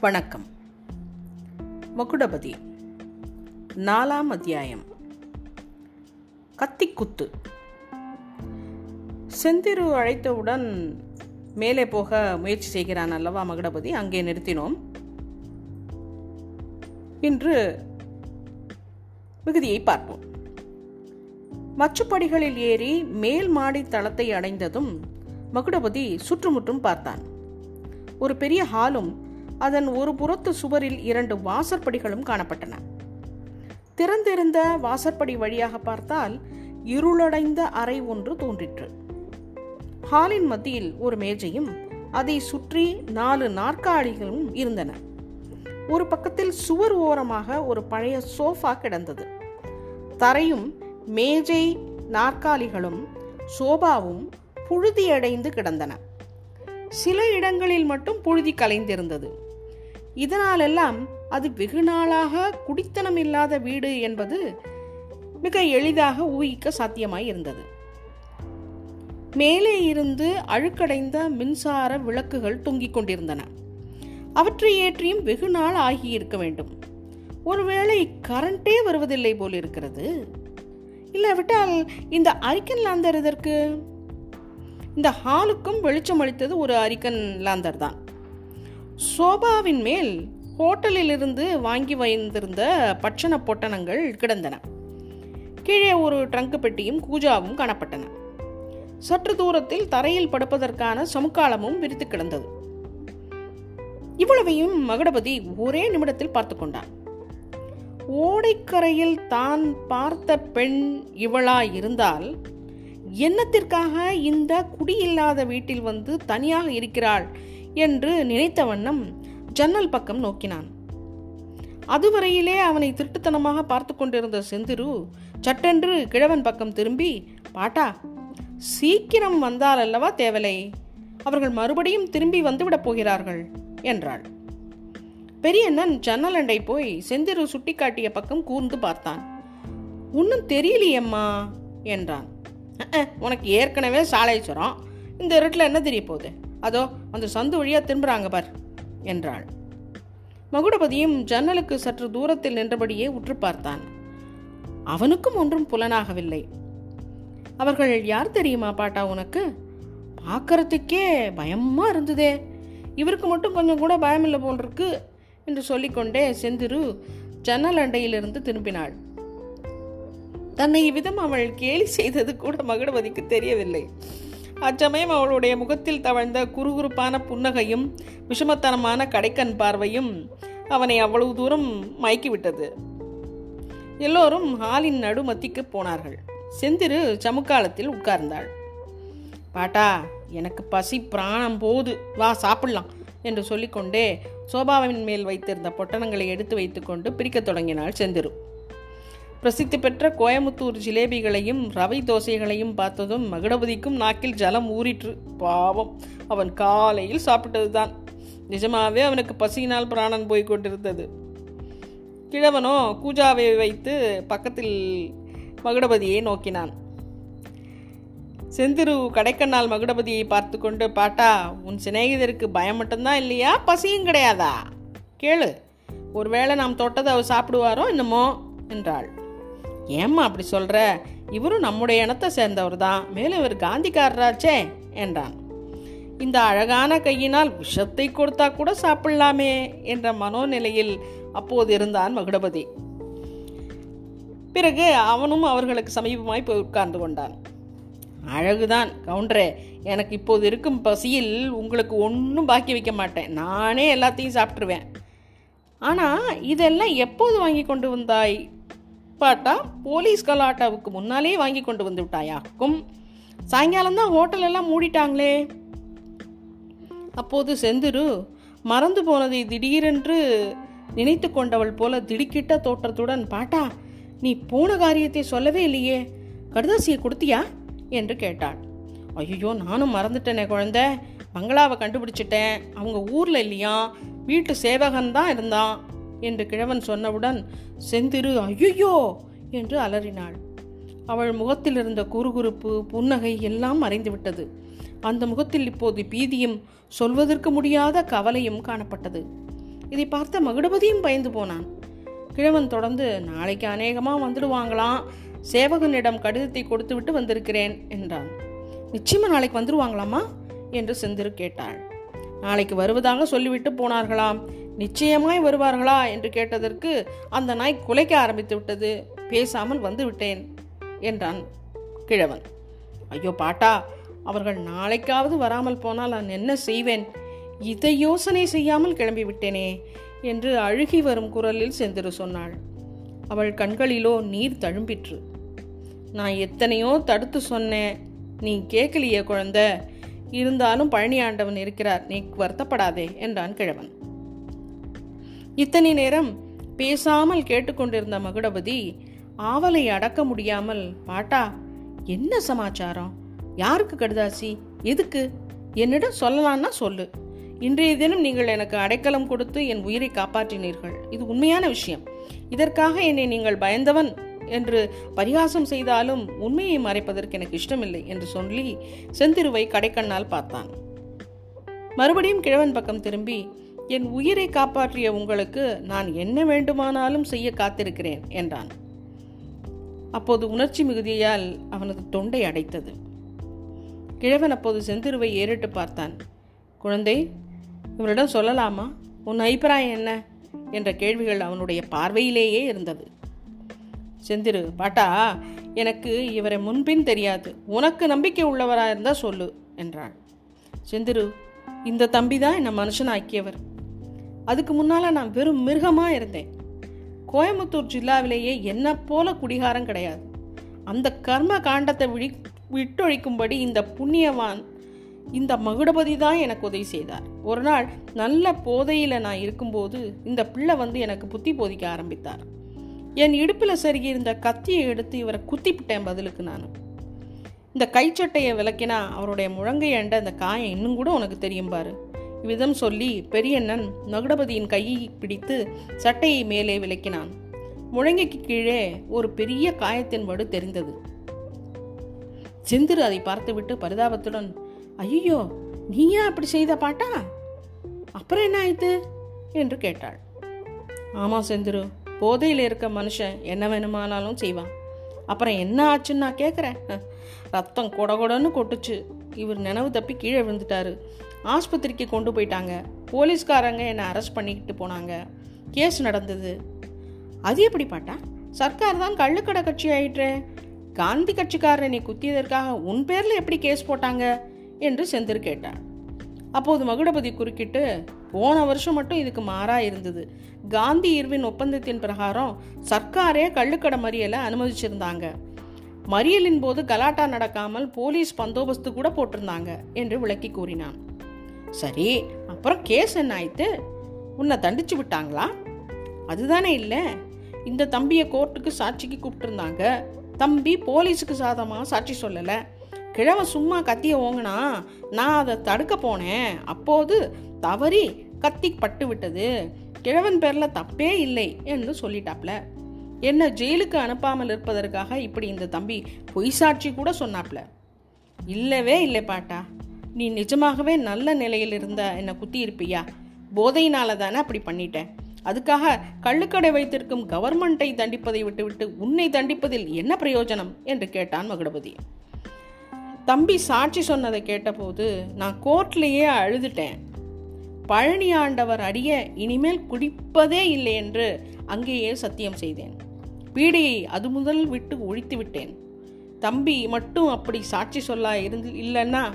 வணக்கம். மகுடபதி நாலாம் அத்தியாயம். கத்திக்குத்து. செந்திரு அழைத்தவுடன் மேலே போக முயற்சி செய்கிறான் அல்லவா மகுடபதி? அங்கே நிறுத்தினோம். இன்று மிகுதியை பார்ப்போம். மச்சுப்படிகளில் ஏறி மேல் மாடி தளத்தை அடைந்ததும் மகுடபதி சுற்றுமுற்றும் பார்த்தான். ஒரு பெரிய ஹாலும் அதன் ஒரு புறத்து சுவரில் இரண்டு வாசற்படிகளும் காணப்பட்டன. திறந்திருந்த வாசற்படி வழியாக பார்த்தால் இருளடைந்த அறை ஒன்று தோன்றிற்று. ஹாலின் மத்தியில் ஒரு மேஜையும் அதை சுற்றி நாலு நாற்காலிகளும் இருந்தன. ஒரு பக்கத்தில் சுவர் ஓரமாக ஒரு பழைய சோஃபா கிடந்தது. தரையும் மேஜை நாற்காலிகளும் சோபாவும் புழுதியடைந்து கிடந்தன. சில இடங்களில் மட்டும் புழுதி கலைந்திருந்தது. இதனாலெல்லாம் அது வெகு நாளாக குடித்தனம் இல்லாத வீடு என்பது மிக எளிதாக ஊகிக்க சாத்தியமாய் இருந்தது மேலே இருந்து அழுக்கடைந்த மின்சார விளக்குகள் தொங்கிக் கொண்டிருந்தன. அவற்றை ஏற்றியும் வெகு நாள் ஆகியிருக்க வேண்டும். ஒருவேளை கரண்டே வருவதில்லை போல் இருக்கிறது. இல்லாவிட்டால் இந்த அரிக்கன் லாந்தர் இதற்கு இந்த ஹாலுக்கும் வெளிச்சம் அளித்தது ஒரு அரிக்கன் லாந்தர் தான் சோபாவின் மேல் ஹோட்டலில் இருந்து வாங்கி வைத்திருந்த பட்சண பொட்டணங்கள் கிடந்தன. கீழே ஒரு ட்ரங்கு பெட்டியும் கூஜாவும் காணப்பட்டன. சற்று தூரத்தில் தரையில் படுப்பதற்கான சமுக்காலமும் விரித்து கிடந்தது. இவ்வளவையும் மகடபதி ஒரே நிமிடத்தில் பார்த்து கொண்டான். ஓடைக்கரையில் தான் பார்த்த பெண் இவளா இருந்தால் என்னத்திற்காக இந்த குடியில்லாத வீட்டில் வந்து தனியாக இருக்கிறாள் என்று நினைத்த வண்ணம் ஜன்னல் பக்கம் நோக்கினான். அதுவரையிலே அவனை திருட்டுத்தனமாக பார்த்து கொண்டிருந்த செந்திரு சட்டென்று கிழவன் பக்கம் திரும்பி பாட்டா சீக்கிரம் வந்தால் அல்லவா தேவலை? அவர்கள் மறுபடியும் திரும்பி வந்துவிடப் போகிறார்கள் என்றாள். பெரியண்ணன் ஜன்னல் அண்டை போய் செந்திரு சுட்டிக்காட்டிய பக்கம் கூர்ந்து பார்த்தான். ஒன்றும் தெரியலையம்மா என்றான். உனக்கு ஏற்கனவே சாலை சுரம் இந்த இருட்டில் என்ன தெரிய போகுது? அதோ அந்த சந்து வழியாக திரும்புகிறாங்க பார் என்றாள். மகுடபதியும் ஜன்னலுக்கு சற்று தூரத்தில் நின்றபடியே உற்று பார்த்தான். அவனுக்கும் ஒன்றும் புலனாகவில்லை. அவர்கள் யார் தெரியுமா பாட்டா உனக்கு? பார்க்கறதுக்கே பயமா இருந்ததே. இவருக்கு மட்டும் கொஞ்சம் கூட பயமில்லை போல் இருக்கு என்று சொல்லிக்கொண்டே செந்திரு ஜன்னல் அண்டையிலிருந்து திரும்பினாள். தன்னை இவ்விதம் அவள் கேலி செய்தது கூட மகுடபதிக்கு தெரியவில்லை. அச்சமயம் அவளுடைய முகத்தில் தவழ்ந்த குறுகுறுப்பான புன்னகையும் விஷமத்தனமான கடைக்கண் பார்வையும் அவனை அவ்வளவு தூரம் மயக்கிவிட்டது. எல்லோரும் ஹாலின் நடுமத்திக்கு போனார்கள். செந்திரு சமுக்காலத்தில் உட்கார்ந்தாள். பாட்டா எனக்கு பசி பிராணம் போது வா சாப்பிடலாம் என்று சொல்லிக்கொண்டே சோபாவின் மேல் வைத்திருந்த பொட்டணங்களை எடுத்து வைத்துக்கொண்டு பிரிக்கத் தொடங்கினாள் செந்திரு. பிரசித்தி பெற்ற கோயமுத்தூர் ஜிலேபிகளையும் ரவை தோசைகளையும் பார்த்ததும் மகுடபதிக்கும் நாக்கில் ஜலம் ஊறிற்று. பாவம் அவன் காலையில் சாப்பிட்டதுதான். நிஜமாவே அவனுக்கு பசியினால் பிராணன் போய் கொண்டிருந்தது. கிழவனோ கூஜாவை வைத்து பக்கத்தில் மகுடபதியை நோக்கினான். செந்திரு கடைக்கண்ணால் மகுடபதியை பார்த்து கொண்டு பாட்டா உன் சிநேகிதருக்கு பயம் மட்டும்தான் இல்லையா? பசியும் கிடையாதா? கேளு. ஒருவேளை நாம் தொட்டதை அவர் சாப்பிடுவாரோ என்னமோ? என்றாள். ஏம்மா அப்படி சொல்கிற இவரும் நம்முடைய இனத்தை சேர்ந்தவர் தான் மேலும் இவர் காந்திக்காரராச்சே என்றான். இந்த அழகான கையினால் விஷத்தை கொடுத்தா கூட சாப்பிடலாமே என்ற மனோநிலையில் அப்போது இருந்தான் மகுடபதி. பிறகு அவனும் அவர்களுக்கு சமீபமாய் போய் உட்கார்ந்து கொண்டான். அழகுதான் கவுண்டரே. எனக்கு இப்போது இருக்கும் பசியில் உங்களுக்கு ஒன்றும் பாக்கி வைக்க மாட்டேன். நானே எல்லாத்தையும் சாப்பிட்ருவேன் ஆனால் இதெல்லாம் எப்போது வாங்கி கொண்டு வந்தாய்? பாட்டா போலீஸ் கலாட்டாவுக்கு முன்னாலே வாங்கி கொண்டு வந்து விட்டாயாக்கும். சாயங்காலம் தான் ஹோட்டல் எல்லாம் மூடிட்டாங்களே. அப்போது செந்திரு மறந்து போனதை திடீரென்று நினைத்து கொண்டவள் போல திடுக்கிட்ட தோற்றத்துடன் பாட்டா நீ போன காரியத்தை சொல்லவே இல்லையே. கடுதாசியை கொடுத்தியா? என்று கேட்டாள். ஐயோ நானும் மறந்துட்டேனே குழந்தை. பங்களாவை கண்டுபிடிச்சிட்டேன். அவங்க ஊரில் இல்லையா? வீட்டு சேவகன் தான் இருந்தான். என்று கிழவன் சொன்னவுடன் செந்திரு ஐயோ என்று அலறினாள். அவள் முகத்தில் இருந்த குறுகுறுப்பு புன்னகை எல்லாம் மறைந்துவிட்டது. அந்த முகத்தில் இப்போது பீதியும் சொல்வதற்கு முடியாத கவலையும் காணப்பட்டது. இதை பார்த்த மகுடபதியும் பயந்து போனான். கிழவன் தொடர்ந்து நாளைக்கு அநேகமாக வந்துடுவாங்களாம் சேவகனிடம் கடிதத்தை கொடுத்துவிட்டு வந்திருக்கிறேன் என்றான். நிச்சயமா நாளைக்கு வந்துடுவாங்களாமா என்று செந்திரு கேட்டாள். நாளைக்கு வருவதாக சொல்லிவிட்டு போனார்களாம். நிச்சயமாய் வருவார்களா என்று கேட்டதற்கு அந்த நாய் குலைக்க ஆரம்பித்து விட்டது. பேசாமல் வந்து விட்டேன் என்றான் கிழவன். ஐயோ பாட்டா அவர்கள் நாளைக்காவது வராமல் போனால் நான் என்ன செய்வேன்? இதை யோசனை செய்யாமல் கிளம்பி விட்டேனே என்று அழுகி வரும் குரலில் செந்திரு சொன்னாள். அவள் கண்களிலோ நீர் தழும்பிற்று. நான் எத்தனையோ தடுத்து சொன்னேன். நீ கேட்கலையே குழந்தை. இருந்தாலும் பழனி ஆண்டவன் இருக்கிறார். நீ வருத்தப்படாதே என்றான் கிழவன். இத்தனை நேரம் பேசாமல் கேட்டுக்கொண்டிருந்த மகுடபதி ஆவலை அடக்க முடியாமல் பாட்டா என்ன சமாச்சாரம்? யாருக்கு கடுதாசி? எதுக்கு? என்னிடம் சொல்லலான்னா சொல்லு. இன்றைய தினம் நீங்கள் எனக்கு அடைக்கலம் கொடுத்து என் உயிரை காப்பாற்றினீர்கள். இது உண்மையான விஷயம். இதற்காக என்னை நீங்கள் பயந்தவன் என்று பரிகாசம் செய்தாலும் உண்மையை மறைப்பதற்கு எனக்கு இஷ்டமில்லை என்று சொல்லி செந்திருவை கடைக்கண்ணால் பார்த்தான். மறுபடியும் கிழவன் பக்கம் திரும்பி என் உயிரை காப்பாற்றிய உங்களுக்கு நான் என்ன வேண்டுமானாலும் செய்ய காத்திருக்கிறேன் என்றான். அப்போது உணர்ச்சி மிகுதியால் அவனது தொண்டை அடைத்தது. கிழவன் அப்போது செந்திருவை ஏறிட்டு பார்த்தான். குழந்தை இவரிடம் சொல்லலாமா? உன் அபிப்பிராயம் என்ன? என்ற கேள்விகள் அவனுடைய பார்வையிலேயே இருந்தது. செந்திரு பாட்டா எனக்கு இவரை முன்பின் தெரியாது. உனக்கு நம்பிக்கை உள்ளவராக இருந்தால் சொல்லு என்றாள். செந்திரு இந்த தம்பி தான் என்னை மனுஷனாக்கியவர்? அதுக்கு முன்னால் நான் வெறும் மிருகமாக இருந்தேன். கோயம்புத்தூர் ஜில்லாவிலேயே என்ன போல குடிகாரம் கிடையாது. அந்த கர்ம காண்டத்தை விழி விட்டொழிக்கும்படி இந்த புண்ணியவான் இந்த மகுடபதி தான் எனக்கு உதவி செய்தார். ஒரு நாள் நல்ல போதையில் நான் இருக்கும்போது இந்த பிள்ளை வந்து எனக்கு புத்தி போதிக்க ஆரம்பித்தார். என் இடுப்பில் சருகியிருந்த கத்தியை எடுத்து இவரை குத்திப்பிட்டேன் பதிலுக்கு நான். இந்த கைச்சட்டையை விளக்கினா அவருடைய முழங்கை அண்ட அந்த காயம் இன்னும் கூட உனக்கு தெரியும் பாரு. இவ்விதம் சொல்லி பெரியண்ணன் நகுடபதியின் கையை பிடித்து சட்டையை மேலே விளக்கினான் முழங்கைக்கு கீழே ஒரு பெரிய காயத்தின் வடு தெரிந்தது. செந்திரு அதை பார்த்துவிட்டு பரிதாபத்துடன் ஐயோ நீயா அப்படி செய்த பாட்டா? அப்புறம் என்ன ஆயிட்டு என்று கேட்டாள். ஆமா செந்திரு போதையில் இருக்க மனுஷன் என்ன வேணுமானாலும் செய்வான். அப்புறம் என்ன ஆச்சுன்னு நான் கேட்குறேன் ரத்தம் கொடகொடன்னு கொட்டுச்சு. இவர் நினைவு தப்பி கீழே விழுந்துட்டாரு. ஆஸ்பத்திரிக்கு கொண்டு போயிட்டாங்க. போலீஸ்காரங்க என்னை அரெஸ்ட் பண்ணிக்கிட்டு போனாங்க. கேஸ் நடந்தது. அது எப்படி பாட்டா? சர்க்கார் தான் கள்ளுக்கடை கட்சி ஆயிற்றே காந்தி கட்சிக்காரரை நீ குத்தியதற்காக உன் பேரில் எப்படி கேஸ் போட்டாங்க? என்று செந்திரு கேட்டான் அப்போது மகுடபதி குறுக்கிட்டு போன வருஷம் மட்டும் இதுக்கு மாறாக இருந்தது. காந்தி இர்வின் ஒப்பந்தத்தின் பிரகாரம் சர்க்காரே கள்ளுக்கடை மறியலை அனுமதிச்சிருந்தாங்க. மறியலின் போது கலாட்டா நடக்காமல் போலீஸ் பந்தோபஸ்து கூட போட்டிருந்தாங்க என்று விளக்கி கூறினான். சரி அப்புறம் கேஸ் என்ன ஆயிட்டு? உன்னை தண்டிச்சு விட்டாங்களா? அதுதானே இல்லை. இந்த தம்பியை கோர்ட்டுக்கு சாட்சிக்கு கூப்பிட்டுருந்தாங்க. தம்பி போலீஸுக்கு சாதமாக சாட்சி சொல்லலை. கிழவன் சும்மா கத்திய ஓங்கினா நான் அதை தடுக்க போனேன். அப்போது தவறி கத்தி பட்டு விட்டது. கிழவன் பேரில் தப்பே இல்லை என்று சொல்லிட்டாப்ல. என்ன ஜெயிலுக்கு அனுப்பாமல் இருப்பதற்காக இப்படி இந்த தம்பி பொய் சாட்சி கூட சொன்னாப்ல. இல்லவே இல்லை பாட்டா. நீ நிஜமாகவே நல்ல நிலையில் இருந்த என்னை குத்தி இருப்பியா போதையினால தானே அப்படி பண்ணிட்டேன். அதுக்காக கள்ளுக்கடை வைத்திருக்கும் கவர்மெண்ட்டை தண்டிப்பதை விட்டுவிட்டு உன்னை தண்டிப்பதில் என்ன பிரயோஜனம்? என்று கேட்டான் மகுடபதி. தம்பி சாட்சி சொன்னதை கேட்டபோது நான் கோர்ட்லேயே அழுதுட்டேன். பழனி ஆண்டவர் அறிய இனிமேல் குடிப்பதே இல்லை என்று அங்கேயே சத்தியம் செய்தேன். பீடையை அது முதல் விட்டு ஒழித்து விட்டேன். தம்பி மட்டும் அப்படி சாட்சி சொல்ல இருந்து இல்லைன்னா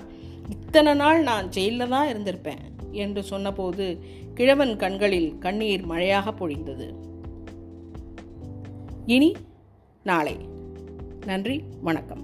இத்தனை நாள் நான் ஜெயிலில் தான் இருந்திருப்பேன் என்று சொன்னபோது கிழவன் கண்களில் கண்ணீர் மழையாக பொழிந்தது. இனி நாளை. நன்றி வணக்கம்.